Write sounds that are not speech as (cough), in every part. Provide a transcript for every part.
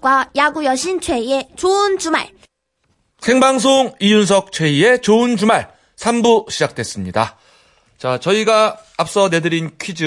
김은석과 야구 여신 최희의 좋은 주말. 생방송 이윤석 최희의 좋은 주말 3부 시작됐습니다. 자, 저희가 앞서 내드린 퀴즈.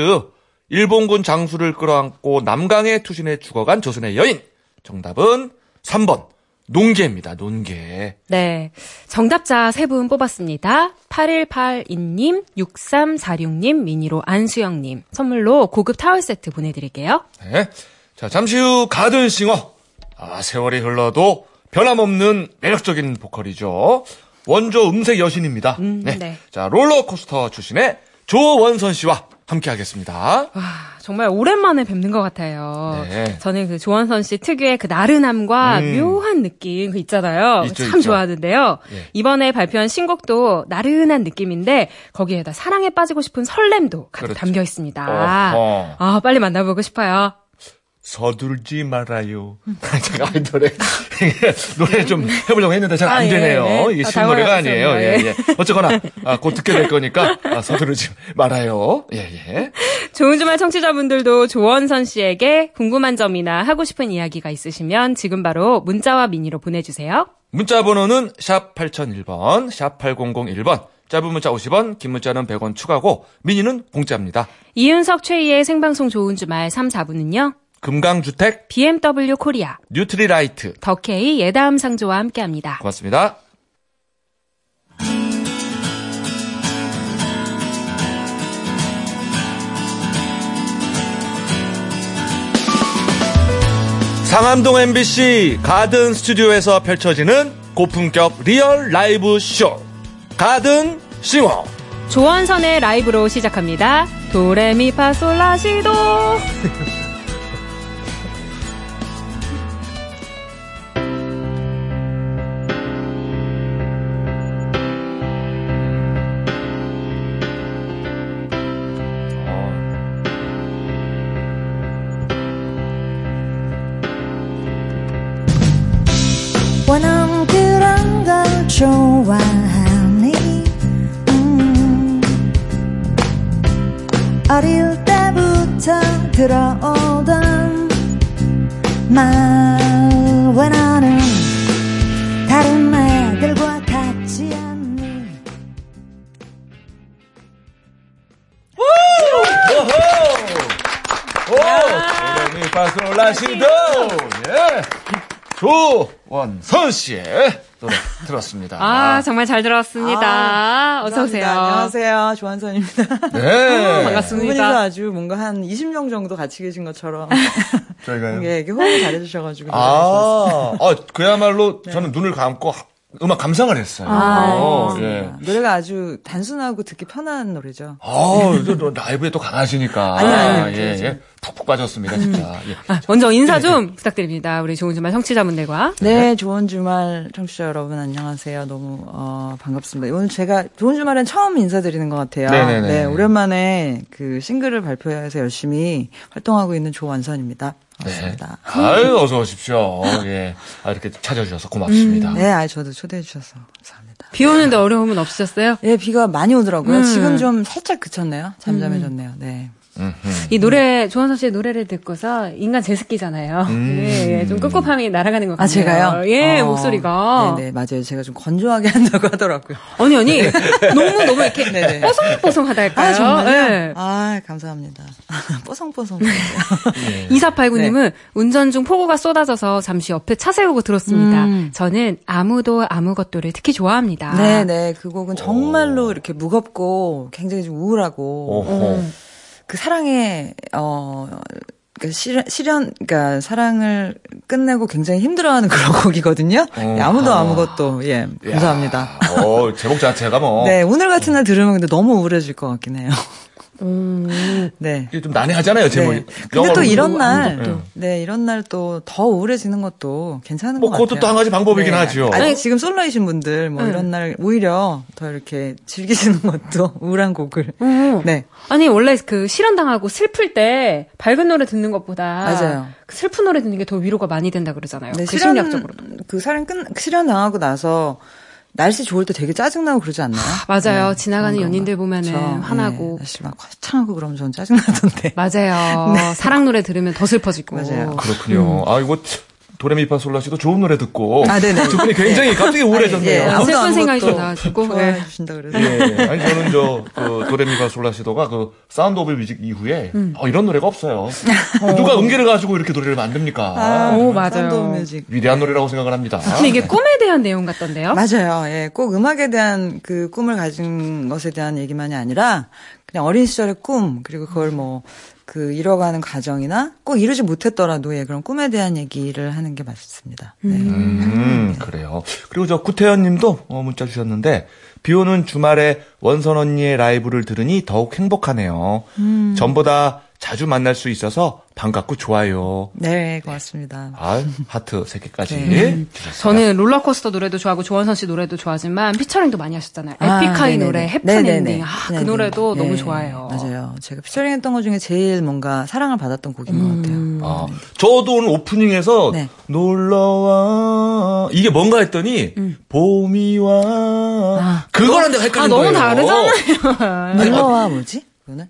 일본군 장수를 끌어안고 남강에 투신해 죽어간 조선의 여인. 정답은 3번. 논개입니다. 논개. 네. 정답자 세 분 뽑았습니다. 8182님, 6346님, 미니로 안수영님. 선물로 고급 타월 세트 보내드릴게요. 네. 자, 잠시 후 가든싱어. 아, 세월이 흘러도 변함없는 매력적인 보컬이죠. 원조 음색 여신입니다. 음, 네. 네. 자, 롤러코스터 출신의 조원선 씨와 함께 하겠습니다. 와, 정말 오랜만에 뵙는 것 같아요. 네. 저는 그 조원선 씨 특유의 그 나른함과 음. 묘한 느낌 그 있잖아요. 있죠, 참 있죠. 좋아하는데요. 예. 이번에 발표한 신곡도 나른한 느낌인데 거기에다 사랑에 빠지고 싶은 설렘도 가득 그렇죠. 담겨 있습니다. 어허. 아, 빨리 만나보고 싶어요. 서둘지 말아요. (laughs) 제가 이 노래 (laughs) 노래 좀 해보려고 했는데 잘안 아, 예, 되네요. 예. 이게 아, 쉬운 노래가 당황했어요. 아니에요. 예, 예. 예. 어쨌거나 아, 곧 듣게 될 거니까 아, 서두르지 말아요. 예, 예. 좋은 주말 청취자분들도 조원선 씨에게 궁금한 점이나 하고 싶은 이야기가 있으시면 지금 바로 문자와 미니로 보내주세요. 문자 번호는 샵 8001번, 샵 8001번. 짧은 문자 50원, 긴 문자는 100원 추가고 미니는 공짜입니다. 이윤석 최희의 생방송 좋은 주말 3, 4부는요. 금강주택, BMW 코리아, 뉴트리라이트. 더케이 예다음 상조와 함께합니다. 고맙습니다. 상암동 MBC 가든 스튜디오에서 펼쳐지는 고품격 리얼 라이브 쇼 가든 싱어 조원선의 라이브로 시작합니다. 도레미파솔라시도. (laughs) 조원선 씨의 노래 들었습니다 아, 정말 잘 들었습니다. 어서 오세요. 안녕하세요. 조한선입니다. 네 반갑습니다. 두 분이서 아주 뭔가 한 20명 정도 같이 계신 것처럼 저희가요 예, 이렇게 호흡을 잘해 주셔 가지고 너무 좋았어요. 아, 아, 그야말로 저는 눈을 감고 하- 음악 감상을 했어요. 아, 예. 노래가 아주 단순하고 듣기 편한 노래죠. 아, 저, 저 라이브에 또 강하시니까. 아니, 아니, 예, 그렇죠. 예. 푹푹 빠졌습니다, 진짜. 예. 아, 먼저 인사 좀 부탁드립니다. 우리 좋은 주말 청취자분들과. 네, 좋은 주말 청취자 여러분 안녕하세요. 너무 어, 반갑습니다. 오늘 제가 좋은 주말엔 처음 인사드리는 것 같아요. 네네네. 네, 오랜만에 그 싱글을 발표해서 열심히 활동하고 있는 조완선입니다. 네. 반갑습니다. 아유, 어서 오십시오. 예. 아, 이렇게 찾아주셔서 고맙습니다. 네, 아 저도 초대해 주셔서 감사합니다. 비 오는데 어려움은 없으셨어요? 예, 비가 많이 오더라고요. 음. 지금 좀 살짝 그쳤네요. 잠잠해졌네요. 네. 음흠. 이 노래, 조원선 씨의 노래를 듣고서 인간 제습기잖아요. 음. 예, 예, 좀 꿉꿉함이 날아가는 것 같아요. 아, 제가요? 예, 어, 목소리가. 네네, 맞아요. 제가 좀 건조하게 (laughs) 한다고 하더라고요. 아니, 아니. 너무, 너무 이렇게 네네. 뽀송뽀송하달까요? 아, 정말요? 예. 아, 감사합니다. (laughs) 뽀송뽀송. 예. 2489님은 운전 중 폭우가 쏟아져서 잠시 옆에 차 세우고 들었습니다. 음. 저는 아무도 아무것도를 특히 좋아합니다. 네네, 그 곡은 정말로 이렇게 무겁고 굉장히 좀 우울하고, 오호. 그 사랑의, 어, 그 실현, 실현, 그니까 사랑을 끝내고 굉장히 힘들어하는 그런 (laughs) 곡이거든요. 네, 아무도 아. 아무것도, 예, 감사합니다. 야, 어, 제목 자체가 뭐. (laughs) 네, 오늘 같은 날 들으면 근데 너무 우울해질 것 같긴 해요. 네. 이게 좀 난해하잖아요, 제목이. 네. 근데 또. 이런 날, 아무것도. 네, 이런 날 또 더 우울해지는 것도 괜찮은 뭐 것 같아요. 그것도 또 한 가지 방법이긴 하죠. 아니, 지금 솔로이신 분들, 뭐 네. 이런 날 오히려 더 이렇게 즐기시는 (laughs) 것도 우울한 곡을. 어. 네. 아니 원래 그 실현당하고 슬플 때 밝은 노래 듣는 것보다 맞아요. 그 슬픈 노래 듣는 게 더 위로가 많이 된다 그러잖아요. 네, 그 실현, 심리학적으로. 그 사랑 끝, 실현 당하고 나서 날씨 좋을 때 되게 짜증나고 그러지 않나요? 맞아요. 지나가는 그런 연인들 거. 보면은 그쵸. 화나고. 네, 날씨 막 화창하고 그러면 전 짜증나던데. (laughs) 맞아요. (laughs) 사랑 노래 들으면 더 슬퍼지고. 맞아요. 그렇군요. 아, 이거 도레미파 솔라시도 좋은 노래 듣고 아, 네네. 두 분이 굉장히 갑자기 우울해졌네요. 예, 아, 아무도 슬픈 아무것도 생각이 좀 나가지고. 좋아해 네. 주신다 그래서. 예, 아니 저는 저 그, 도레미파 솔라시도가 그 Sound of Music 이후에 음. 어, 이런 노래가 없어요. (laughs) 누가 음계를 가지고 이렇게 노래를 만듭니까? 아, 오, 맞아요. Sound of Music. 위대한 노래라고 생각을 합니다. 근데 이게 꿈에 대한 내용 같던데요? 맞아요. 예, 꼭 음악에 대한 그 꿈을 가진 것에 대한 얘기만이 아니라 그냥 어린 시절의 꿈 그리고 그걸 뭐 그 이뤄가는 과정이나 꼭 이루지 못했더라도 예, 그런 꿈에 대한 얘기를 하는 게 맞습니다. 네. 음, 그래요. 그리고 저 구태현 님도 어, 문자 주셨는데, 비 오는 주말에 원선 언니의 라이브를 들으니 더욱 행복하네요. 음. 전보다 자주 만날 수 있어서 반갑고 좋아요. 네, 고맙습니다. 아, 하트 3개까지. 네. 저는 롤러코스터 노래도 좋아하고 조원선 씨 노래도 좋아하지만 피처링도 많이 하셨잖아요. 아, 에픽하이 네네네. 노래. 엔딩. 아, 그 네네. 노래도 너무 네, 좋아해요. 맞아요. 제가 피처링 했던 것 중에 제일 뭔가 사랑을 받았던 곡인 것 같아요. 아, 저도 오늘 오프닝에서 네. 놀러와 이게 뭔가 했더니 봄이와 그거랑 내가 헷갈린 아, 너무 거예요. 다르잖아요. 놀러와 뭐지? 그거는?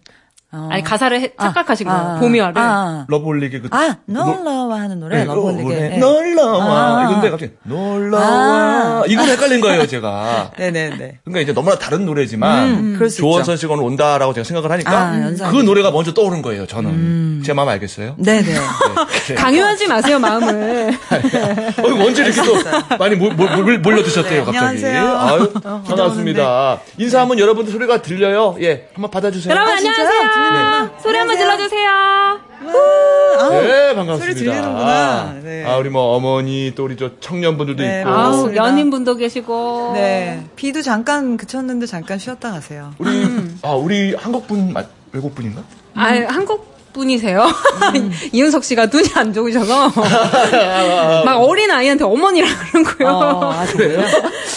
어. 아니, 가사를 해- 착각하신 아, 거예요. 아, 봄이와를. 아, 러블리게 그 아, 놀러와 하는 노래, 네. 노래, 네. 놀러와 아. 이건데 갑자기 놀러와 아. 이걸 헷갈린 거예요 제가. (laughs) 네네네. 그러니까 이제 너무나 다른 노래지만 음, 수 조원선 씨가 오늘 온다라고 제가 생각을 하니까 아, 그 노래가 먼저 떠오른 거예요 저는 제 마음 알겠어요? 네네. 네. (laughs) 강요하지 마세요, 마음을. (laughs) 어, 언제 이렇게 또 많이 몰, 몰, 몰, 몰려드셨대요, 네, 갑자기. 안녕하세요. 아유, 반갑습니다. 인사하면 여러분들 소리가 들려요. 예, 한번 받아주세요. 여러분, 아? 안녕하세요. 네. 소리 한번 질러주세요. 네, 반갑습니다. 소리 들리는구나. 네. 아, 우리 뭐 어머니, 또 우리 저 청년분들도 네, 있고. 아우. 연인분도 계시고. 네. 비도 잠깐 그쳤는데 잠깐 쉬었다 가세요. 우리, 아, 우리 한국분, 맞- 외국분인가? 아, 한국 분이세요? (laughs) 이윤석 씨가 눈이 안 좋으셔서 (laughs) 막 어린 아이한테 어머니라 그런 거요. 어, 아, 그래요?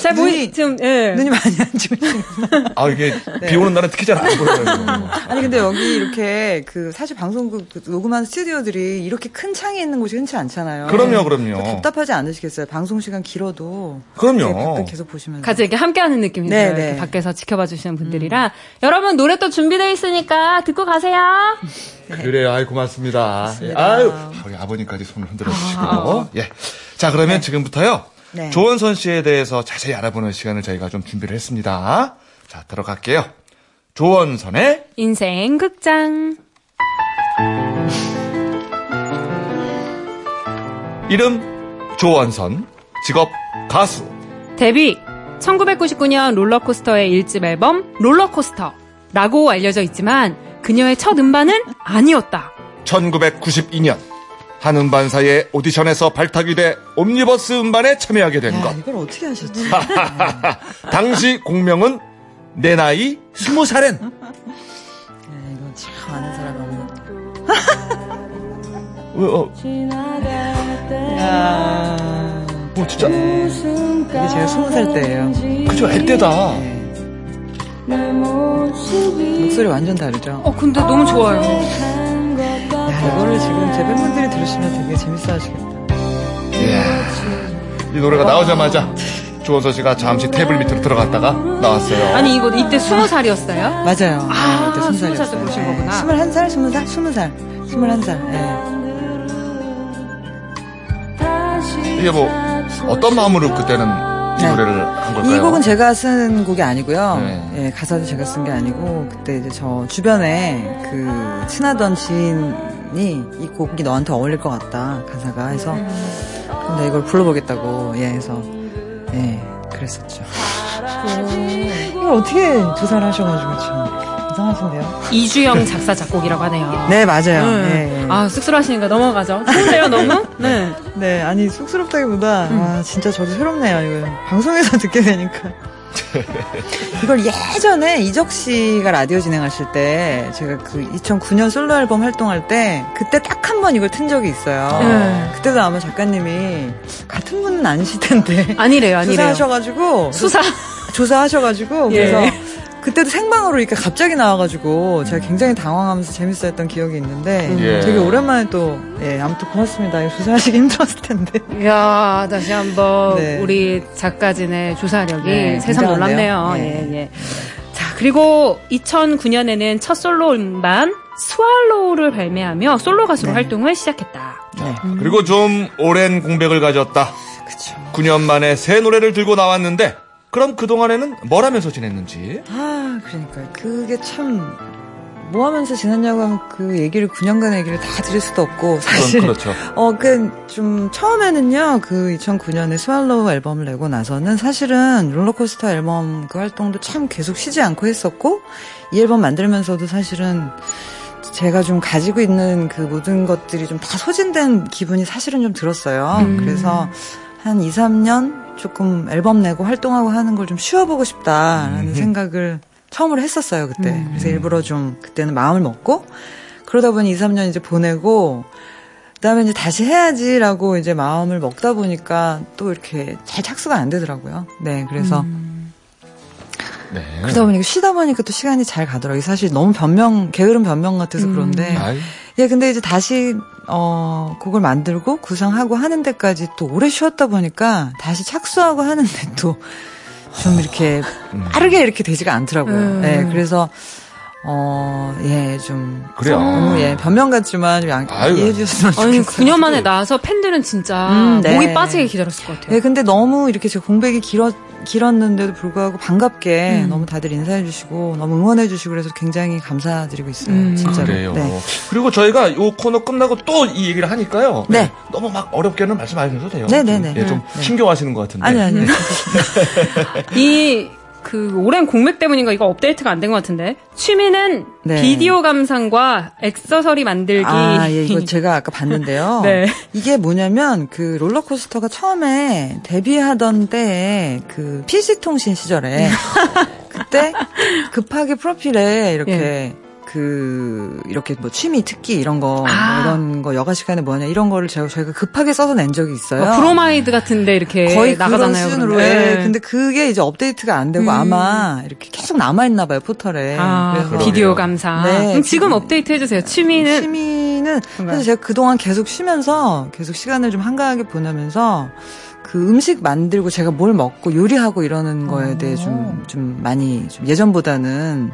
잘 보이 지금 예. 눈이 많이 안 좋으시구나. 아, 이게 (laughs) 네. 비 오는 날은 특히 잘 안 보여요. 아니 근데 여기 이렇게 그 사실 방송국 그 녹음하는 스튜디오들이 이렇게 큰 창이 있는 곳이 흔치 않잖아요. 그럼요, 그럼요. 답답하지 않으시겠어요? 방송 시간 길어도 그럼요. 계속 보시면서 같이 이렇게 함께하는 느낌이 네, 들어요. 네. 밖에서 지켜봐 주시는 분들이라 여러분 노래 또 준비되어 있으니까 듣고 가세요. 그래요. 아이, 고맙습니다. 예, 고맙습니다. 아유, 우리 아버님까지 손을 흔들어 주시고. 예. 자, 그러면 지금부터요. 네. 조원선 씨에 대해서 자세히 알아보는 시간을 저희가 좀 준비를 했습니다. 자, 들어갈게요. 조원선의 인생 극장. 이름 조원선, 직업 가수. 데뷔 1999년 롤러코스터의 1집 앨범 롤러코스터라고 알려져 있지만 그녀의 첫 음반은 아니었다. 1992년 한 음반사의 오디션에서 발탁이 돼 옴니버스 음반에 참여하게 된 야, 것. 이걸 어떻게 하셨지? (laughs) 당시 공명은 내 나이 스무 살엔 야, 이거 참 아는 사람 없는. (laughs) 어, 어, 야, 어, 진짜 이게 제가 스무 살 때예요. 그죠 애 때다. 목소리 완전 다르죠. 어 근데 너무 좋아요. 야, 이거를 지금 제 팬분들이 들으시면 되게 재밌어 하시겠다. 이 노래가 나오자마자 조원선 씨가 잠시 테이블 밑으로 들어갔다가 나왔어요. 아니 이거 이때 스무 살이었어요? 맞아요. 아, 그때 스무 살때. 보신 네. 거구나. 스물한 살, 스무 살, 스무 살, 스물한 살. 예. 이게 뭐 어떤 마음으로 그때는 이 네. 노래를 한 걸까요? 이 곡은 제가 쓴 곡이 아니고요. 네. 예, 가사도 제가 쓴 게 아니고 그때 이제 저 주변에 그 친하던 지인이 이 곡이 너한테 어울릴 것 같다 가사가 해서 근데 이걸 불러보겠다고 예 해서 예 그랬었죠. 이걸 어떻게 조사를 하셔가지고 참 이상하신데요? 이주영 작사 작곡이라고 하네요. 네 맞아요. 네. 예, 예. 아 쑥스러우시니까 넘어가죠. 좋은데요 (laughs) 너무? 네. 네 아니 쑥스럽다기보다 아 진짜 저도 새롭네요 이거 방송에서 (laughs) 듣게 되니까. 이걸 예전에 이적 씨가 라디오 진행하실 때 제가 그 2009년 솔로 앨범 활동할 때 그때 딱 한 번 이걸 튼 적이 있어요. 네. 그때도 아마 작가님이 같은 분은 아니실 텐데 아니래요 아니래요. 조사하셔가지고 수사. 조사하셔가지고 예. 그래서 그때도 생방으로 이렇게 갑자기 나와가지고 제가 굉장히 당황하면서 재밌어했던 기억이 있는데 예. 되게 오랜만에 또 예, 아무튼 고맙습니다. 조사하시기 (laughs) 힘들었을 텐데. 이야 다시 한번 네. 우리 작가진의 조사력이 네, 세상? 놀랍네요. 네. 예, 예. 자 그리고 2009년에는 첫 솔로 음반 Swallow를 발매하며 솔로 가수로 네. 활동을 시작했다. 네. 그리고 좀 오랜 공백을 가졌다. 그쵸. 9년 만에 새 노래를 들고 나왔는데 그럼 그동안에는 뭘 하면서 지냈는지? 아, 그러니까요. 그게 참, 뭐 하면서 지냈냐고 하면 그 얘기를 9년간의 얘기를 다 드릴 수도 없고, 사실. 그렇죠. (laughs) 어, 그, 좀, 처음에는요, 그 2009년에 Swallow 앨범을 내고 나서는 사실은 롤러코스터 앨범 그 활동도 참 계속 쉬지 않고 했었고, 이 앨범 만들면서도 사실은 제가 좀 가지고 있는 그 모든 것들이 좀 다 소진된 기분이 사실은 좀 들었어요. 그래서 한 2, 3년 조금 앨범 내고 활동하고 하는 걸 좀 쉬어보고 싶다라는 생각을 처음으로 했었어요, 그때. 그래서 일부러 좀 그때는 마음을 먹고, 그러다 보니 2, 3년 이제 보내고, 그 다음에 이제 다시 해야지라고 이제 마음을 먹다 보니까 또 이렇게 잘 착수가 안 되더라고요. 네, 그래서 네. 그러다 보니까 쉬다 보니까 또 시간이 잘 가더라고요. 사실 너무 변명, 게으른 변명 같아서 그런데. 아이, 예, 근데 이제 다시, 어, 곡을 만들고 구상하고 하는 데까지 또 오래 쉬었다 보니까 다시 착수하고 하는데 또 좀 이렇게 빠르게 이렇게 되지가 않더라고요. 음. 예, 그래서, 어, 예, 좀. 그래요. 너무 예, 변명 같지만 좀 양. 이해해 주셨으면 아니, 좋겠어요. 9년 만에 나와서 팬들은 진짜 음, 네. 목이 빠지게 기다렸을 것 같아요. 예, 근데 너무 이렇게 제 공백이 길었, 길었는데도 불구하고 반갑게 음. 너무 다들 인사해 주시고 너무 응원해 주시고 그래서 굉장히 감사드리고 있어요. 음. 진짜로. 그래요. 네. 그리고 저희가 요 코너 끝나고 또 이 얘기를 하니까요. 네. 너무 막 어렵게는 말씀 안 하셔도 돼요. 네, 네, 네. 예, 좀 네. 신경 하시는 것 같은데. 아니, 아니. (laughs) 이, 그, 오랜 공백 때문인가 이거 업데이트가 안 된 것 같은데. 취미는 네. 비디오 감상과 액세서리 만들기. 아, 예, 이거 제가 아까 봤는데요. (laughs) 네. 이게 뭐냐면, 그 롤러코스터가 처음에 데뷔하던 때에 그 PC통신 시절에, (laughs) 그때 급하게 프로필에 이렇게, 예. 그, 이렇게 뭐 취미, 특기 이런 거, 뭐 아. 이런 거, 여가 시간에 뭐냐, 이런 거를 제가, 저희가 급하게 써서 낸 적이 있어요. 막 프로마이드 같은데 이렇게 거의 예, 나가잖아요. 그런 수준으로. 예. 근데 그게 이제 업데이트가 안 되고 음. 아마 이렇게 계속 남아 있나 봐요, 포털에. 아, 그래서 그러게요. 비디오 감상. 네, 그럼 지금. 업데이트 해주세요. 취미는. 취미는 뭔가요? 사실 제가 그동안 계속 쉬면서 계속 시간을 좀 한가하게 보내면서 그 음식 만들고 제가 뭘 먹고 요리하고 이러는 거에 대해 좀, 좀 많이 좀 예전보다는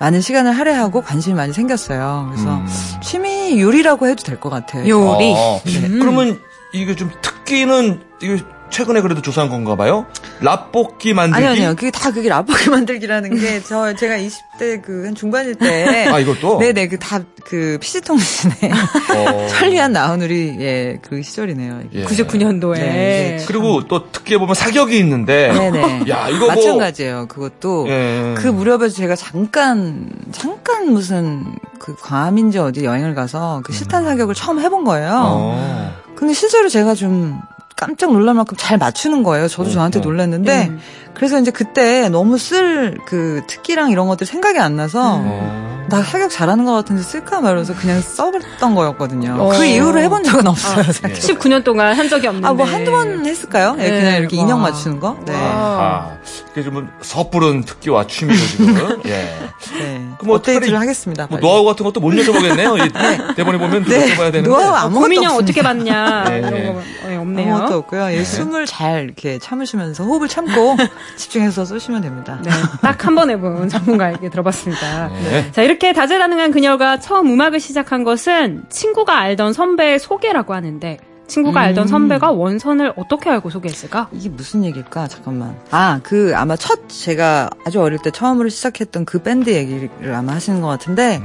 많은 시간을 할애하고 관심이 많이 생겼어요. 그래서 음. 취미 요리라고 해도 될 것 같아요. 요리. 어, 음. 그러면 이게 좀 특기는 이게 최근에 그래도 조사한 건가 봐요? 라볶이 만들기. 아니요, 아니요. 그게 다 그게 라볶이 (laughs) 만들기라는 게 저 제가 20대 그 한 중반일 때 아, 이것도? 네네 그 다 그 PC 통신에 (laughs) 어. (laughs) 천리안 나온 우리 예 그 시절이네요. 예. 99년도에. 네, 이게 그리고 또 특기에 보면 사격이 있는데. 네네. 야, 이거 뭐. 마찬가지예요. 그것도 예. 그 무렵에 제가 잠깐 잠깐 무슨 그 괌인지 어디 여행을 가서 그 실탄 사격을 처음 해본 거예요. 음. 어. 근데 실제로 제가 좀 깜짝 놀랄 만큼 잘 맞추는 거예요. 저도 어, 저한테 어. 놀랐는데 음. 그래서 이제 그때 너무 쓸 그 특기랑 이런 것들 생각이 안 나서 어. 나 사격 잘하는 것 같은데 쓸까 말아서 그냥 써봤던 거였거든요. 어. 그 이후로 해본 적은 없어요. 예. 사실. 19년 동안 한 적이 없는데. 아, 뭐 한두 번 했을까요? 예, 네. 그냥 이렇게 와. 인형 맞추는 거? 네. 아, 이게 좀 섣부른 특기와 취미로 지금. (laughs) 예. 네. 그뭐 업데이트를 특별히 하겠습니다. 뭐. 노하우 같은 것도 못 여쭤보겠네요. 이 (laughs) 대본에 보면 네. 여쭤봐야 되는데. 노하우 어, 아무것도 고민형. 어떻게 봤냐. (laughs) 네, 이런 네. 거 어, 없네요. 아무것도 없고요. 예, 숨을 잘 이렇게 참으시면서 호흡을 참고 집중해서 쏘시면 됩니다. 네, 딱 한 번 해본 전문가에게 들어봤습니다. 네. 자, 이렇게 다재다능한 그녀가 처음 음악을 시작한 것은 친구가 알던 선배의 소개라고 하는데, 친구가 알던 선배가 원선을 어떻게 알고 소개했을까? 이게 무슨 얘기일까? 잠깐만. 아, 그 아마 첫 제가 아주 어릴 때 처음으로 시작했던 그 밴드 얘기를 아마 하시는 것 같은데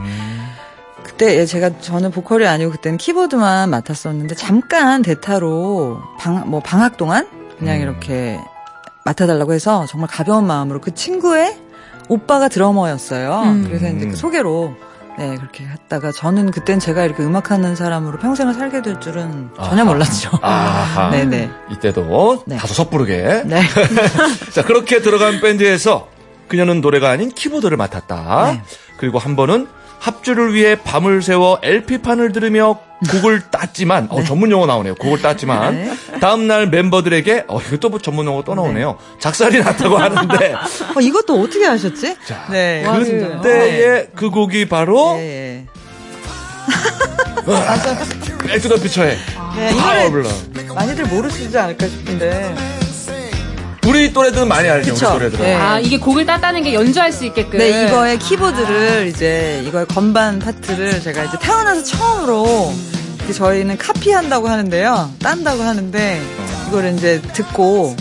그때 예, 제가 저는 보컬이 아니고 그때는 키보드만 맡았었는데 잠깐 대타로 방 뭐 방학 동안 그냥 음. 이렇게 맡아달라고 해서 정말 가벼운 마음으로 그 친구의 오빠가 드러머였어요. 음. 그래서 이제 그 소개로 네 그렇게 했다가 저는 그땐 제가 이렇게 음악하는 사람으로 평생을 살게 될 줄은 전혀 아하. 몰랐죠. 아하. 네네. (laughs) 이때도 네. 다소 섣부르게. 네. (laughs) 자, 그렇게 들어간 밴드에서 그녀는 노래가 아닌 키보드를 맡았다. 네. 그리고 한 번은 합주를 위해 밤을 새워 LP판을 들으며 곡을 땄지만, 어, 전문 용어 나오네요. 곡을 땄지만, 네. 다음 날 멤버들에게, 어, 이거 또 전문 용어 또 나오네요. 작살이 났다고 하는데, 어, 이것도 어떻게 하셨지? 자, 네. 그때의 그 곡이 바로, 예, 예. 백투더 네, 이 파워 노래 블러. 많이들 모르시지 않을까 싶은데. 우리 또래들은 많이 알죠, 그쵸? 우리 또래들은. 네. 아, 이게 곡을 땄다는 게 연주할 수 있게끔. 네, 이거의 키보드를 이제 이거의 건반 파트를 제가 이제 태어나서 처음으로 그 저희는 카피한다고 하는데요. 딴다고 하는데 이걸 이제 듣고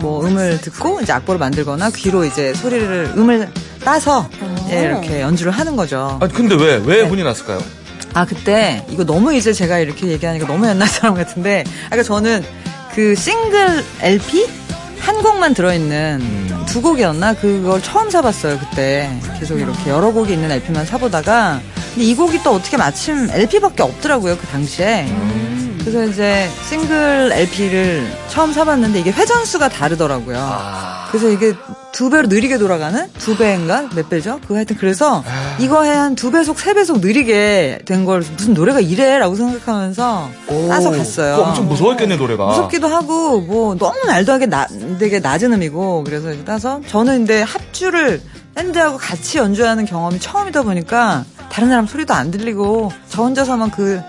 뭐 음을 듣고 이제 악보를 만들거나 귀로 이제 소리를 음을 따서 예, 이렇게 연주를 하는 거죠. 아니 근데 왜왜 네. 혼이 났을까요? 아 그때 이거 너무 이제 제가 이렇게 얘기하니까 너무 옛날 사람 같은데 아까 저는 그 싱글 LP 한 곡만 들어있는 두 곡이었나? 그걸 처음 사봤어요 그때. 계속 이렇게 여러 곡이 있는 LP만 사보다가. 근데 이 곡이 또 어떻게 마침 LP밖에 없더라고요 그 당시에 그래서 이제 싱글 LP를 처음 사봤는데 이게 회전수가 다르더라고요. 아. 그래서 이게 두 배로 느리게 돌아가는 두 배인가 몇 배죠? 그 하여튼 그래서 아. 이거에 한두 배속 세 배속 느리게 된 걸 무슨 노래가 이래라고 생각하면서 따서 갔어요. 엄청 무서웠겠네 노래가. 무섭기도 하고 뭐 너무 말도 하게 나, 되게 낮은 음이고 그래서 따서 저는 근데 합주를 밴드하고 같이 연주하는 경험이 처음이다 보니까 다른 사람 소리도 안 들리고 저 혼자서만 그,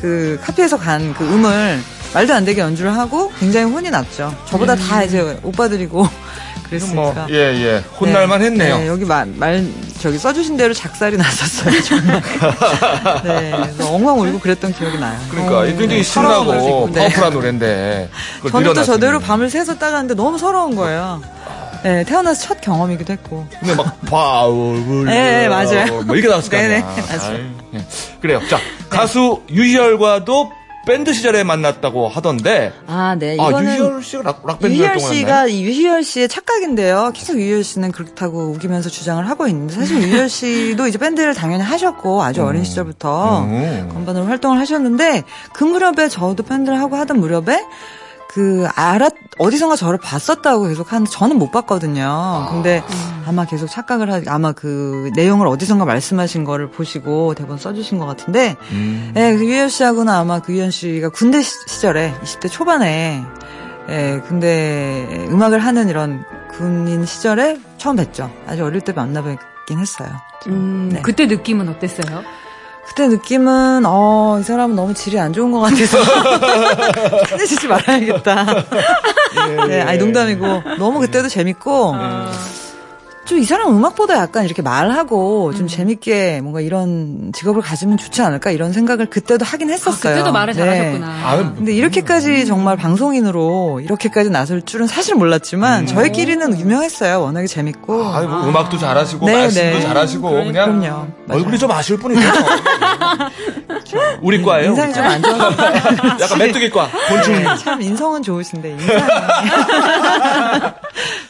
그 카피해서 간 그 음을 말도 안 되게 연주를 하고 굉장히 혼이 났죠. 저보다 다 이제 오빠들이고 (laughs) 그랬으니까. 뭐, 예, 예. 혼날만 했네요. 네, 여기 말, 말, 저기 써주신 대로 작살이 났었어요, 정말. (laughs) 네, 그래서 엉엉 울고 그랬던 기억이 나요. 그러니까 어, 굉장히 네, 신나고. 네. 파워풀한 노래인데. 그걸 저는 또. 저대로 밤을 새서 따갔는데 너무 서러운 거예요. 네, 태어나서 첫 경험이기도 했고. 근데 막 파워풀. 네, 네, 맞아요. 뭐 이렇게 나왔을 거 아니야. 네네, 맞아요. 아이, 예. 그래요. 자, 가수 유희열과도 밴드 시절에 만났다고 하던데. 아, 네. 아, 이거는 유희열 씨가 락, 락밴드 유희열 씨가 이 유희열 씨의 착각인데요. 계속 유희열 씨는 그렇다고 우기면서 주장을 하고 있는데 사실 유희열 씨도 이제 밴드를 당연히 하셨고 아주 어린 시절부터 음. 건반으로 활동을 하셨는데 그 무렵에 저도 밴드를 하고 하던 무렵에 그 알았 어디선가 저를 봤었다고 계속 하는데 저는 못 봤거든요. 근데 아마 계속 착각을 하 아마 그 내용을 어디선가 말씀하신 거를 보시고 대본 써주신 것 같은데 음. 예, 그 유현 씨하고는 아마 그 유현 씨가 군대 시- 시절에 20대 초반에 예, 군대 음악을 하는 이런 군인 시절에 처음 뵀죠. 아주 어릴 때 만나뵙긴 했어요. 음, 네. 그때 느낌은 어땠어요? 그때 느낌은 어, 이 사람은 너무 질이 안 좋은 것 같아서. (laughs) 친해지지 말아야겠다. 네, 아니 농담이고. 너무 그때도 재밌고 좀 이 사람 음악보다 약간 이렇게 말하고 좀 재밌게 뭔가 이런 직업을 가지면 좋지 않을까 이런 생각을 그때도 하긴 아, 했었어요. 그때도 말을 네. 잘하셨구나. 아유, 근데 이렇게까지 정말 방송인으로 이렇게까지 나설 줄은 사실 몰랐지만 저희끼리는 유명했어요. 워낙에 재밌고. 아이, 뭐 음악도 잘하시고, 네, 말씀도 네. 잘하시고, 그냥 그럼요. 얼굴이 좀 아쉬울 뿐이죠. 우리 과예요. 인상이 좀 과. 안 좋아서. 약간 메뚜기과, 곤충. 네, 참 인성은 좋으신데 인상이. (laughs)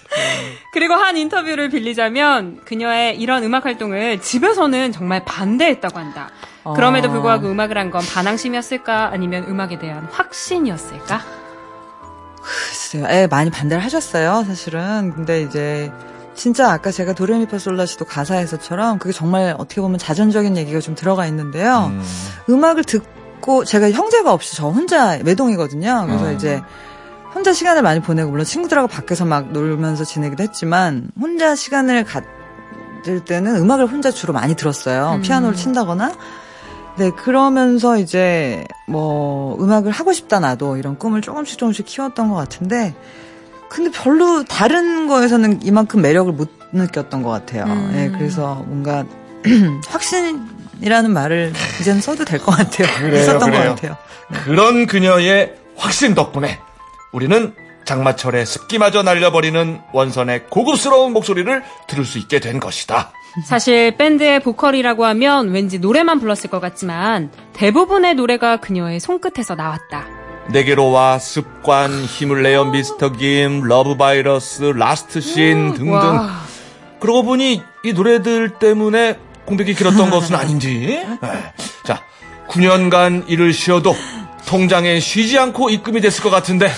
그리고 한 인터뷰를 빌리자면 그녀의 이런 음악 활동을 집에서는 정말 반대했다고 한다. 그럼에도 어. 불구하고 음악을 한 건 반항심이었을까 아니면 음악에 대한 확신이었을까? 글쎄요. 예, 많이 반대를 하셨어요, 사실은. 근데 이제 진짜 아까 제가 도레미파솔라시도 가사에서처럼 그게 정말 어떻게 보면 자전적인 얘기가 좀 들어가 있는데요. 음. 악을 듣고 제가 형제가 없이 저 혼자 외동이거든요. 그래서 음. 이제 혼자 시간을 많이 보내고 물론 친구들하고 밖에서 막 놀면서 지내기도 했지만 혼자 시간을 가질 때는 음악을 혼자 주로 많이 들었어요. 피아노를 친다거나 네, 그러면서 이제 뭐 음악을 하고 싶다 나도 이런 꿈을 조금씩 조금씩 키웠던 것 같은데 근데 별로 다른 거에서는 이만큼 매력을 못 느꼈던 것 같아요. 음. 예, 그래서 뭔가 (clears throat) 확신이라는 말을 이제는 써도 될 것 같아요. 그래요, 있었던 그래요. 것 같아요. 그런 그녀의 확신 덕분에 우리는 장마철에 습기마저 날려버리는 원선의 고급스러운 목소리를 들을 수 있게 된 것이다. 사실 밴드의 보컬이라고 하면 왠지 노래만 불렀을 것 같지만 대부분의 노래가 그녀의 손끝에서 나왔다. 내게로 와 습관 힘을 내어 미스터 김 Love Virus Last Scene 등등 와. 그러고 보니 이 노래들 때문에 공백이 길었던 것은 아닌지 (laughs) 네. 자 9년간 일을 쉬어도 통장에 쉬지 않고 입금이 됐을 것 같은데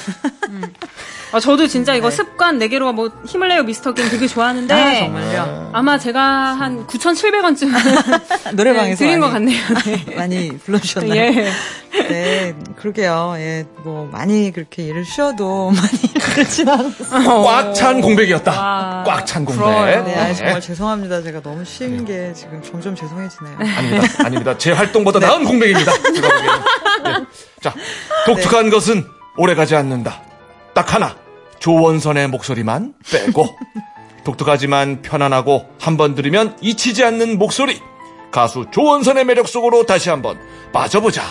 (laughs) 아, 저도 진짜 이거 습관 네개로 뭐 힘을 내요 미스터 김 되게 좋아하는데 아, 정말요. 아마 제가 한 9,700원쯤 (laughs) 노래방에서 드린 것 많이, 같네요. (laughs) 네. 많이 불러주셨나요? 예. 네, 그러게요. 예, 뭐 많이 그렇게 일을 쉬어도 많이 (laughs) 그렇진 않았어요. 꽉 찬 공백이었다. 와. 꽉찬 공백. 부러워요. 네, 아니, 정말 죄송합니다. 제가 너무 쉰게 지금 점점 죄송해지네요. 아닙니다. 아닙니다. 제 활동보다 나은 공백입니다. 제가 보기에는. 네. 자, 독특한 것은 오래가지 않는다. 딱 하나. 조원선의 목소리만 빼고. (laughs) 독특하지만 편안하고 한 번 들으면 잊히지 않는 목소리. 가수 조원선의 매력 속으로 다시 한번 빠져보자.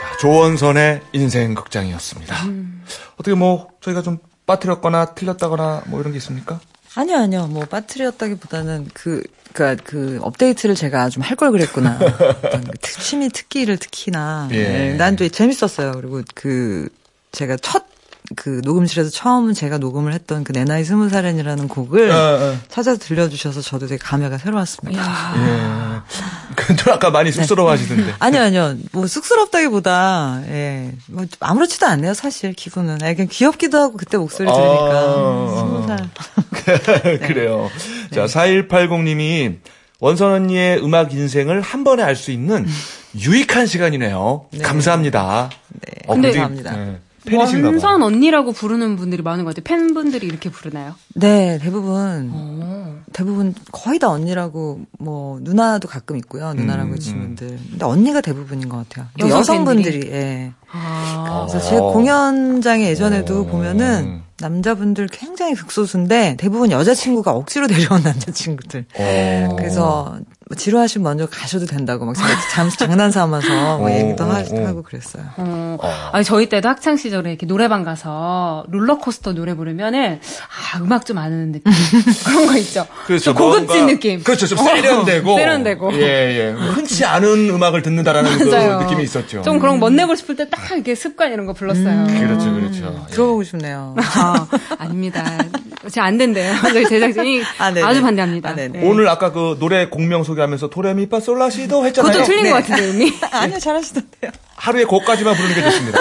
자, 조원선의 인생극장이었습니다. 음. 어떻게 뭐 저희가 좀 빠뜨렸거나 틀렸다거나 뭐 이런 게 있습니까? 아니요, 아니요. 뭐 빠뜨렸다기보다는 그, 그, 그 업데이트를 제가 좀 할 걸 그랬구나. (laughs) 어떤 그 특- 취미 특기를 특히나. 예. 네, 난또 재밌었어요. 그리고 그 제가 첫 그 녹음실에서 처음 제가 녹음을 했던 그 내 나이 스무 살엔이라는 곡을 어, 어. 찾아서 들려주셔서 저도 되게 감회가 새로웠습니다. 예. 근데 아까 많이 쑥스러워하시던데. (laughs) 아니요, 아니요. 뭐 쑥스럽다기보다 예, 뭐 아무렇지도 않네요, 사실 기분은. 아, 그냥 귀엽기도 하고 그때 목소리 들으니까 아. 스무 살. (laughs) 그래요. 네. 자, 4180님이 원선 언니의 음악 인생을 한 번에 알 수 있는 유익한 시간이네요. 네. 감사합니다. 네, 어, 근데- 감사합니다. 네, 팬이신가 봐. 원선 언니라고 부르는 분들이 많은 것 같아요. 팬분들이 이렇게 부르나요? 네, 대부분 어. 대부분 거의 다 언니라고 뭐 누나도 가끔 있고요. 누나라고 음, 하시는 분들. 근데 언니가 대부분인 것 같아요. 여성 여성분들이 예. 아. 그래서 제 어. 공연장에 예전에도 어. 보면은 남자분들 굉장히 극소수인데 대부분 여자친구가 억지로 (laughs) 데려온 남자친구들. 어. 그래서 뭐 지루하시면 먼저 가셔도 된다고 막잠 장난 삼아서 뭐 어, 얘기도 하, 어, 어. 하고 그랬어요. 어, 아니 저희 때도 학창 시절에 이렇게 노래방 가서 롤러코스터 노래 부르면은 아 음악 좀 아는 느낌 (laughs) 그런 거 있죠. 좀 고급진 뭔가- 느낌. 그렇죠. 좀 세련되고. 어, 세련되고. 예, 예. 흔치 않은 음악을 듣는다라는 그. 느낌이 있었죠. 좀 그런 거 멋내고 싶을 때 딱 이렇게 습관 이런 거 불렀어요. 그렇죠, 그렇죠. 예. 들어보고 싶네요. 아, 아닙니다. 제가 안 된대요. 저희 제작진이 아, 네네. 아, 주 반대합니다. 아. 오늘 아까 그 노래 공명 소 개하면서 도레미파 솔라시도 했잖아요. 그것도 틀린 네. 것 같은데, 음이. (laughs) 아니요, 잘하시던데요. 하루에 그것까지만 부르는 게 좋습니다.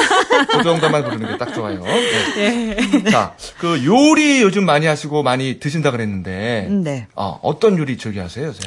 그 정도만 부르는 게 딱 좋아요. 네. 자, 그 요리 요즘 많이 하시고 많이 드신다 그랬는데, 네. 어, 어떤 요리 즐겨 하세요, 요새?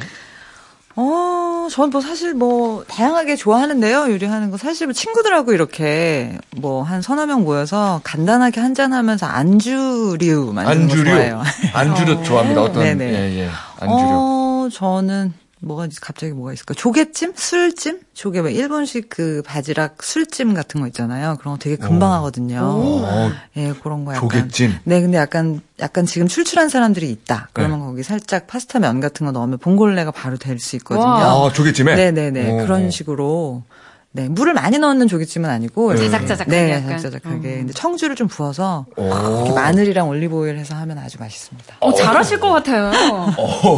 어, 전 뭐 사실 뭐 다양하게 좋아하는데요. 요리하는 거 사실 뭐 친구들하고 이렇게 뭐 한 서너 명 모여서 간단하게 한잔 하면서 안주류 만드는 거 안주류. 좋아해요. 안주류 (laughs) 좋아합니다. 어떤, 네네. 예, 예. 안주류. 어, 저는 뭐가 갑자기 뭐가 있을까? 조개찜, 술찜, 조개 뭐 일본식 그 바지락 술찜 같은 거 있잖아요. 그런 거 되게 금방 하거든요. 어, 예, 그런 거 약간. 조개찜. 네, 근데 약간 약간 지금 출출한 사람들이 있다. 그러면 네. 거기 살짝 파스타 면 같은 거 넣으면 봉골레가 바로 될 수 있거든요. 와. 아, 조개찜에? 네 네네. 오. 그런 식으로. 네, 물을 많이 넣는 조개찜은 아니고. 네. 자작자작하게 네, 약간. 자작자작하게. 음. 근데 청주를 좀 부어서 마늘이랑 올리브 오일 해서 하면 아주 맛있습니다. 어, 잘하실 것 같아요.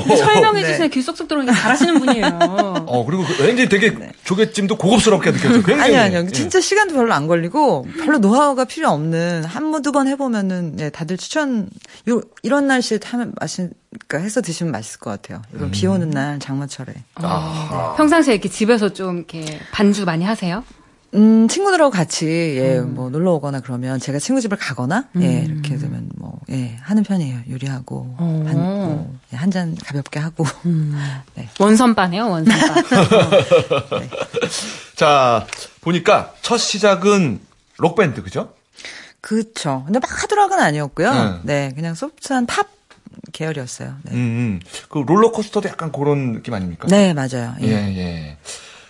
설명해주세요. 네. 귀 쏙쏙 들어오니까 잘하시는 분이에요. 어, 그리고 그 왠지 되게 조개찜도 고급스럽게 느껴져요. 네. 아니요, 아니요. 예. 진짜 시간도 별로 안 걸리고 별로 노하우가 필요 없는 한 번 두 번 해 보면은 네, 다들 추천 요 이런 날씨에 하면 맛있 그러니까 해서 드시면 맛있을 것 같아요. 이건 비 오는 날 장마철에. 아, 평상시에 이렇게 집에서 좀 이렇게 반주 많이 하세요? 음, 친구들하고 같이, 예, 뭐, 놀러 오거나 그러면 제가 친구 집을 가거나, 예, 음. 이렇게 되면 뭐, 예, 하는 편이에요. 요리하고, 어. 한, 뭐, 예, 한잔 가볍게 하고. 음. (laughs) 네. 원선바네요, 원선바. (laughs) 자, 보니까 첫 시작은 록밴드, 그죠? 그쵸. 근데 막 하드락은 아니었고요. 네. 네, 그냥 소프트한 팝 계열이었어요. 네. 음, 음. 그 롤러코스터도 약간 그런 느낌 아닙니까? 네, 맞아요. 예, 예. 예.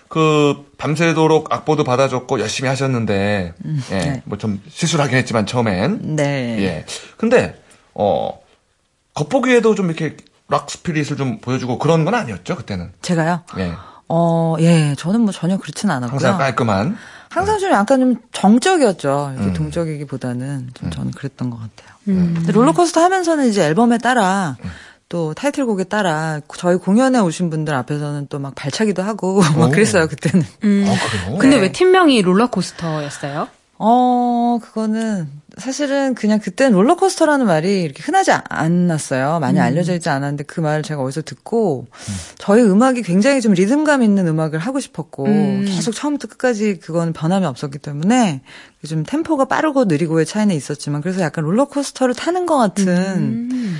그, 밤새도록 악보도 받아줬고 열심히 하셨는데, 예, 네. 뭐좀 실수를 하긴 했지만, 처음엔. 네. 예. 근데, 어, 겉보기에도 좀 이렇게 락 스피릿을 좀 보여주고 그런 건 아니었죠, 그때는. 제가요? 예. 어, 예, 저는 뭐 전혀 그렇진 않았고요. 항상 깔끔한. 항상 좀 약간 좀 정적이었죠. 이렇게 음. 동적이기보다는 좀 저는 그랬던 것 같아요. 음. 근데 롤러코스터 하면서는 이제 앨범에 따라 또 타이틀곡에 따라 저희 공연에 오신 분들 앞에서는 또 막 발차기도 하고 (laughs) 막 오. 그랬어요 그때는. 음. 어, 그래요? 근데 네. 왜 팀명이 롤러코스터였어요? 어 그거는 사실은 그냥 그때는 롤러코스터라는 말이 이렇게 흔하지 아- 않았어요. 많이 알려져 있지 않았는데 그 말을 제가 어디서 듣고 저희 음악이 굉장히 좀 리듬감 있는 음악을 하고 싶었고 음. 계속 처음부터 끝까지 그건 변함이 없었기 때문에 좀 템포가 빠르고 느리고의 차이는 있었지만 그래서 약간 롤러코스터를 타는 것 같은 음.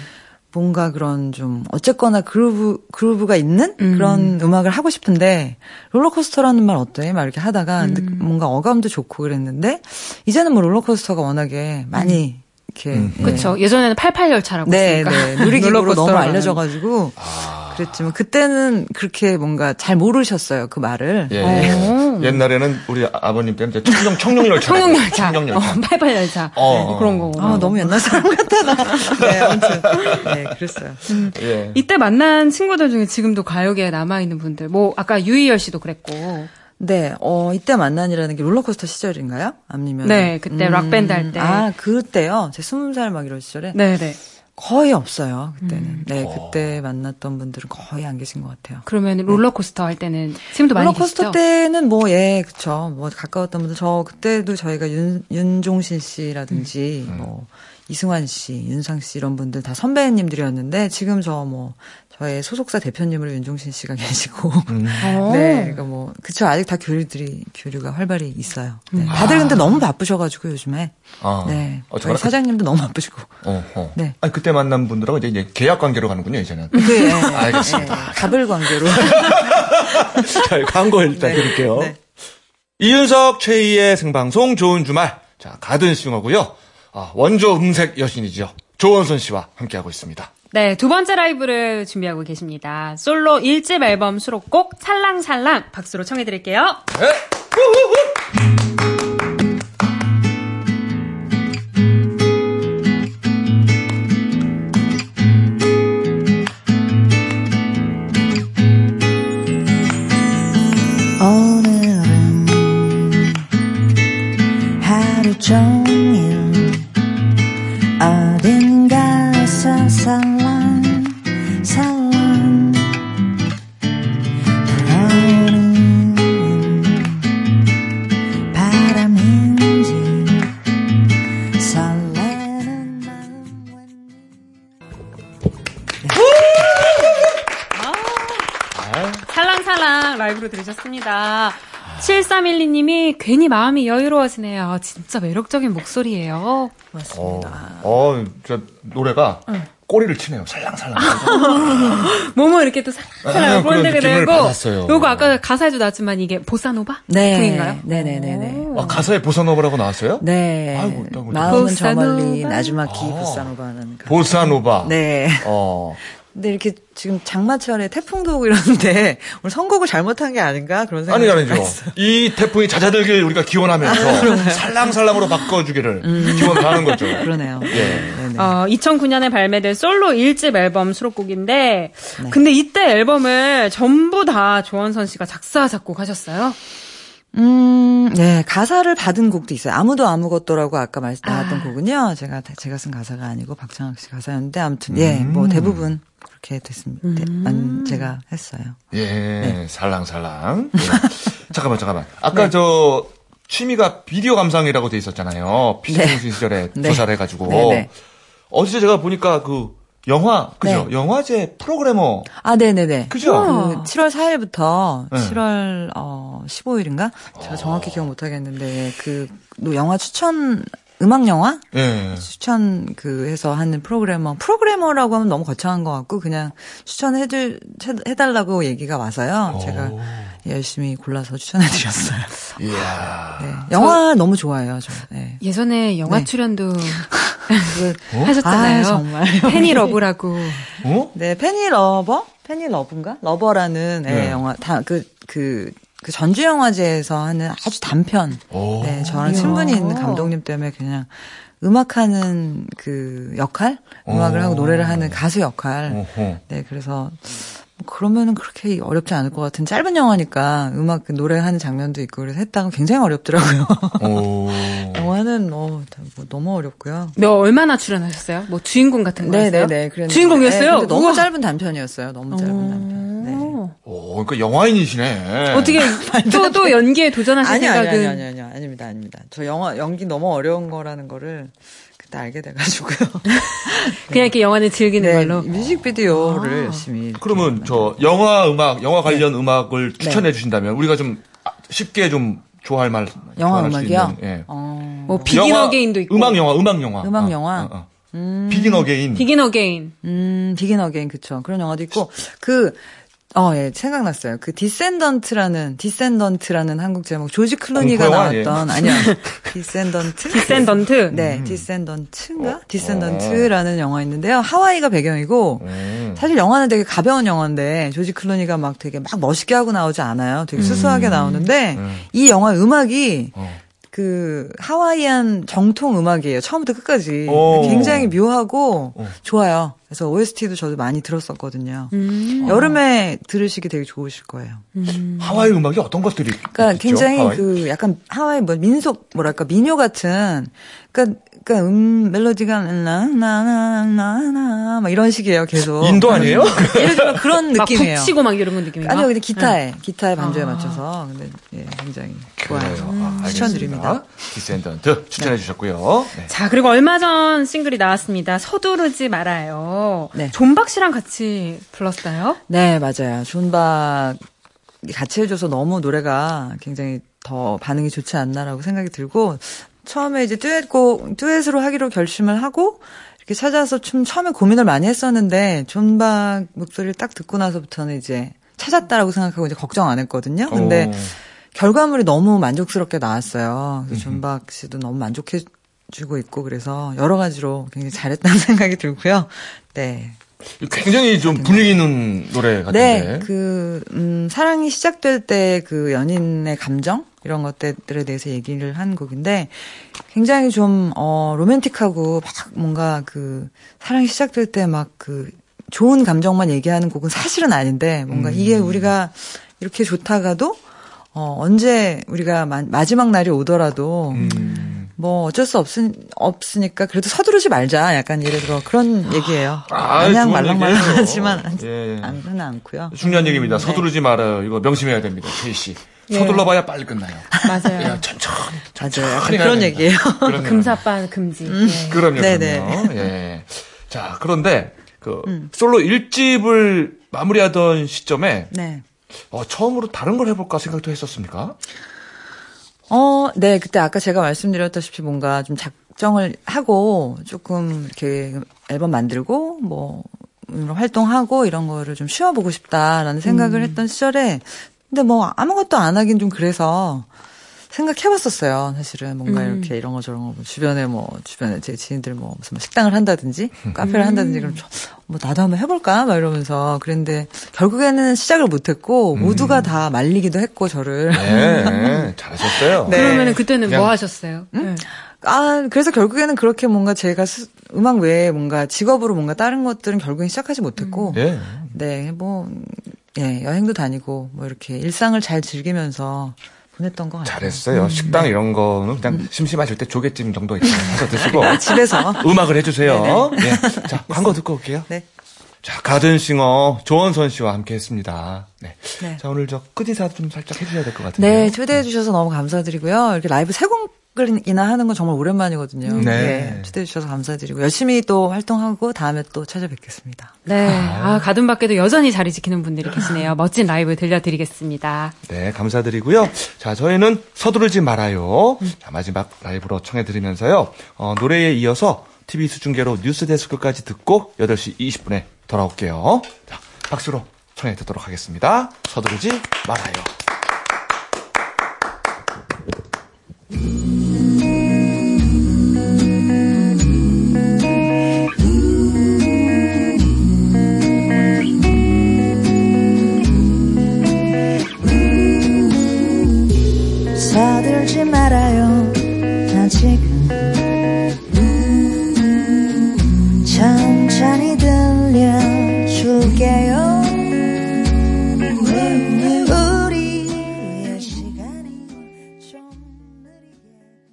뭔가 그런 좀 어쨌거나 그루브 그루브가 있는 음. 그런 음 악을 하고 싶은데 롤러코스터라는 말 어때? 막 이렇게 하다가 음. 뭔가 어감도 좋고 그랬는데 이제는 뭐 롤러코스터가 워낙에 많이 이렇게 음. 예. 그쵸. 예전에는 88 열차라고 네, 했으니까. 네. 누리기구로 너무 롤러코스터라는. 알려져 가지고 아. 그랬지만 그때는 그렇게 뭔가 잘 모르셨어요 그 말을. 예. 어. 옛날에는 우리 아- 아버님 때는 이제 청룡, 청룡 열차. 청룡 열차. 청룡 열차. 어, 88열차. 어. 그런 거. 아 너무 옛날 사람 같아 나. (laughs) 네, 아무튼 네 그랬어요. 예. 이때 만난 친구들 중에 지금도 가요계에 남아 있는 분들, 뭐, 아까 유희열 씨도 그랬고, 네, 어, 이때 만난이라는 게 롤러코스터 시절인가요? 아니면? 네, 그때 락밴드 할 때. 아, 그때요? 제 스무 살 막 이런 시절에? 네, 네. 거의 없어요, 그때는. 음. 네, 어. 그때 만났던 분들은 거의 안 계신 것 같아요. 그러면 롤러코스터 할 때는 지금도 많이 롤러코스터 계시죠? 때는 뭐, 예, 그쵸. 뭐, 가까웠던 분들, 저, 그때도 저희가 윤, 윤종신 씨라든지, 음. 뭐, 이승환 씨, 윤상 씨 이런 분들 다 선배님들이었는데, 지금 저 뭐, 저의 소속사 대표님으로 윤종신 씨가 (laughs) 계시고, 어. (laughs) 네, 그러니까 뭐, 그쵸. 아직 다 교류들이, 교류가 활발히 있어요. 네. 음. 다들 근데 너무 바쁘셔가지고, 요즘에. 아. 네. 어, 저희 저랑 사장님도 너무 바쁘시고. 어, 어. 네. 아니, 그때 만난 분들하고 이제, 이제 계약 관계로 가는군요, 이제는. 그, 예, 알겠습니다. 예, 갑을 관계로. (laughs) 자, 광고 일단 네. 드릴게요. 네. 이윤석 최희의 생방송 좋은 주말. 자, 가든 싱어고요. 아, 원조 음색 여신이죠. 조원선 씨와 함께하고 있습니다. 네, 두 번째 라이브를 준비하고 계십니다. 솔로 1집 앨범 수록곡 살랑살랑 박수로 청해드릴게요. 네. 7312님이 괜히 마음이 여유로워지네요. 아, 진짜 매력적인 목소리예요. 어, 맞습니다. 어, 저 노래가 꼬리를 치네요. 살랑살랑. (laughs) 몸을 이렇게 또 아, 살랑살랑 볼때가 느낌을 되고. 요거 아까 가사에도 나왔지만 이게 보사노바? 네. 그인가요? 네네네네. 아, 가사에 보사노바라고 나왔어요? 네. 아이고, 마음은 저 보사노바. 멀리 나주마키 보사노바는. 가- 보사노바. 네. 어. 근데 이렇게 지금 장마철에 태풍도 오고 이러는데 (laughs) 오늘 선곡을 잘못한 게 아닌가 그런 아니, 생각이 아니죠. 이 태풍이 잦아들길 우리가 기원하면서 살랑살랑으로 바꿔주기를 기원을 하는 거죠. 그러네요. 예. 어, 2009년에 발매된 솔로 1집 앨범 수록곡인데 네. 근데 이때 앨범을 전부 다 조원선 씨가 작사 작곡하셨어요. 음, 네, 가사를 받은 곡도 있어요. 아무도 아무것도라고 아까 말씀 나왔던 곡은요. 제가 제가 쓴 가사가 아니고 박창학 씨 가사였는데 아무튼 예, 뭐 대부분 그렇게 됐습니다. 네, 만- 제가 했어요. 예, 살랑살랑. 예. (laughs) 잠깐만, 잠깐만. 아까 저 취미가 비디오 감상이라고 돼 있었잖아요. 피싱 시절에 네. 조사를 해가지고. 네, 네. 어디서 제가 보니까 그 영화, 그죠? 네. 영화제 프로그래머. 아, 네 네 네. 그죠? 그 7월 4일부터 네. 7월 어 15일인가? 제가 정확히 기억 못 하겠는데 그 영화 추천 음악 영화 예. 추천 그 해서 하는 프로그래머 프로그래머라고 하면 너무 거창한 것 같고 그냥 추천해줄 해- 해달라고 얘기가 와서요 제가 열심히 골라서 추천해드렸어요. (laughs) 이야. (laughs) 네. 영화 너무 좋아해요 저. 네. 예전에 영화 네. 출연도 (laughs) 그거 하셨잖아요. 아, 정말. Penny Love라고. 어? 네 Penny Lover Penny Love인가 Lover라는 예, 네. 영화 다그그 그 전주 영화제에서 하는 아주 단편. 오. 네, 저랑 친분이 있는 감독님 때문에 그냥 음악하는 그 역할, 음악을 오. 하고 노래를 하는 가수 역할. 어허. 네, 그래서 뭐 그러면은 그렇게 어렵지 않을 것 같은 짧은 영화니까 음악 그 노래하는 장면도 있고 그래서 했다가 굉장히 어렵더라고요. 오. (laughs) 영화는 어, 다- 뭐 너무 어렵고요. 너 얼마나 출연하셨어요? 뭐 주인공 같은 거였어요? 네네네. 그랬는데, 주인공이었어요? 네, 너무. 짧은 단편이었어요. 너무 짧은 단편. 네. 오. 오, 그러니까 영화인이시네. 어떻게 (laughs) 또또 연기에 도전하실 아니요, 아니요, 생각은 아니요, 아니요, 아니요, 아닙니다, 아닙니다. 저 영화 연기 너무 어려운 거라는 거를 그때 알게 돼가지고요. (laughs) 그냥 이렇게 영화는 즐기는 네, 걸로. 뮤직비디오를 열심히. 이렇게 그러면 저 영화 음악, 영화 관련 음악을 추천해 주신다면 우리가 좀 아, 쉽게 좀 좋아할 말. 영화 음악이요? 예. 어, 뭐 Begin 영화, Again도 있고. 음악 영화, 음악 영화. 음악 어, 영화? 어, 어. Begin Again. Begin Again. 음, Begin Again, 그쵸. 그런 영화도 있고, 그, 어, 예, 생각났어요. 그 Descendant라는, Descendant라는 한국 제목, 조지 클루니가 영화 아니에요? 나왔던, 아니요. (laughs) Descendant? Descendant. 네, Descendant인가? 어. Descendant라는 영화 있는데요. 하와이가 배경이고, 음. 사실 영화는 되게 가벼운 영화인데 조지 클루니가 막 되게 막 멋있게 하고 나오지 않아요. 되게 수수하게 나오는데 음. 이 영화 음악이 어. 그 하와이안 정통 음악이에요. 처음부터 끝까지 오. 굉장히 묘하고 어. 좋아요. 그래서 OST도 저도 많이 들었었거든요. 음. 여름에 들으시기 되게 좋으실 거예요. 하와이 음악이 어떤 것들이 그러니까 있죠? 굉장히 하와이? 그 약간 하와이 뭐 민속 뭐랄까 민요 같은 그러니까 그러니까 음 멜로디가 나나나나나 막 이런 식이에요 계속. 인도 아니에요? 예를 들면 그런 막 느낌이에요. 북치고 막 이런 느낌인가? 아니요, 근데 기타에 기타의 반주에 아. 맞춰서 근데 예, 굉장히. 좋아요. 아, 알겠습니다. 추천드립니다. Descendant 추천해 주셨고요. 네. 자, 그리고 얼마 전 싱글이 나왔습니다. 서두르지 말아요. 네. 존박 씨랑 같이 불렀어요? 네, 맞아요. 존박 같이 해줘서 너무 노래가 굉장히 더 반응이 좋지 않나라고 생각이 들고 처음에 이제 듀엣곡 듀엣으로 하기로 결심을 하고 이렇게 찾아서 좀 처음에 고민을 많이 했었는데 존박 목소리를 딱 듣고 나서부터는 이제 찾았다라고 생각하고 이제 걱정 안 했거든요. 근데 오. 결과물이 너무 만족스럽게 나왔어요. 존박 씨도 너무 만족해 주고 있고 그래서 여러 가지로 굉장히 잘했다는 (laughs) 생각이 들고요. 네. 굉장히 좀 분위기 있는 노래 같은데. 네, 그, 음, 사랑이 시작될 때 그 연인의 감정? 이런 것들에 대해서 얘기를 한 곡인데, 굉장히 좀, 어, 로맨틱하고 막 뭔가 그, 사랑이 시작될 때 막 그, 좋은 감정만 얘기하는 곡은 사실은 아닌데, 뭔가 이게 우리가 이렇게 좋다가도, 어, 언제 우리가 마, 마지막 날이 오더라도, 음. 뭐 어쩔 수 없으, 없으니까 그래도 서두르지 말자. 약간 예를 들어 그런 얘기예요. 아, 그냥 말랑말랑하지만 얘기예요. 예. 않지는 않고요. 중요한 얘기입니다. 네. 서두르지 말아요. 이거 명심해야 됩니다. 최희 씨. 예. 서둘러봐야 빨리 끝나요. 맞아요. 야, 천천히. 맞아요. 천천히 가야 그런. 얘기예요. 그런 금사빠 금지. 네. 그럼요, 네네. 그럼요. 예. 자, 그런데 그 솔로 1집을 마무리하던 시점에 네. 어, 처음으로 다른 걸 해볼까 생각도 했었습니까? 어, 네. 그때 아까 제가 말씀드렸다시피 뭔가 좀 작정을 하고 조금 이렇게 앨범 만들고 뭐 음, 활동하고 이런 거를 좀 쉬어보고 싶다라는 생각을 했던 시절에 근데 뭐 아무것도 안 하긴 좀 그래서 생각해봤었어요. 사실은 뭔가 이렇게 이런 거 저런 거뭐 주변에 뭐 주변에 제 지인들 뭐 무슨 뭐 식당을 한다든지 카페를 한다든지 그럼 저- 뭐 나도 한번 해볼까 막 이러면서 그랬는데 결국에는 시작을 못했고 모두가 다 말리기도 했고 저를 네, 잘하셨어요. (laughs) 네. 그러면은 그때는 그냥- 뭐 하셨어요? 네. 아, 그래서 결국에는 그렇게 뭔가 제가 스- 음악 외에 뭔가 직업으로 뭔가 다른 것들은 결국엔 시작하지 못했고, 예. 네, 뭐, 예, 여행도 다니고, 뭐 이렇게 일상을 잘 즐기면서 보냈던 것 같아요. 잘했어요. 식당 이런 거는 그냥 심심하실 때 조개찜 정도 있으면 (laughs) 해서 드시고 집에서. 음악을 해주세요. 예. 자, 광고 듣고 올게요. 네. 자, 가든싱어 조원선 씨와 함께 했습니다. 네. 네. 자, 오늘 저 끝인사 좀 살짝 해주셔야 될 것 같은데요. 네, 초대해 주셔서 너무 감사드리고요. 이렇게 라이브 세곡 댓글이나 하는 건 정말 오랜만이거든요. 네. 네. 초대해 주셔서 감사드리고 열심히 또 활동하고 다음에 또 찾아뵙겠습니다. 네. 아, 가든 밖에도 여전히 자리 지키는 분들이 계시네요. (laughs) 멋진 라이브 들려드리겠습니다. 네, 감사드리고요. 자, 저희는 서두르지 말아요. 자, 마지막 라이브로 청해 드리면서요. 어, 노래에 이어서 TV 수중계로 뉴스 데스크까지 듣고 8시 20분에 돌아올게요. 자, 박수로 청해 듣도록 하겠습니다. 서두르지 말아요.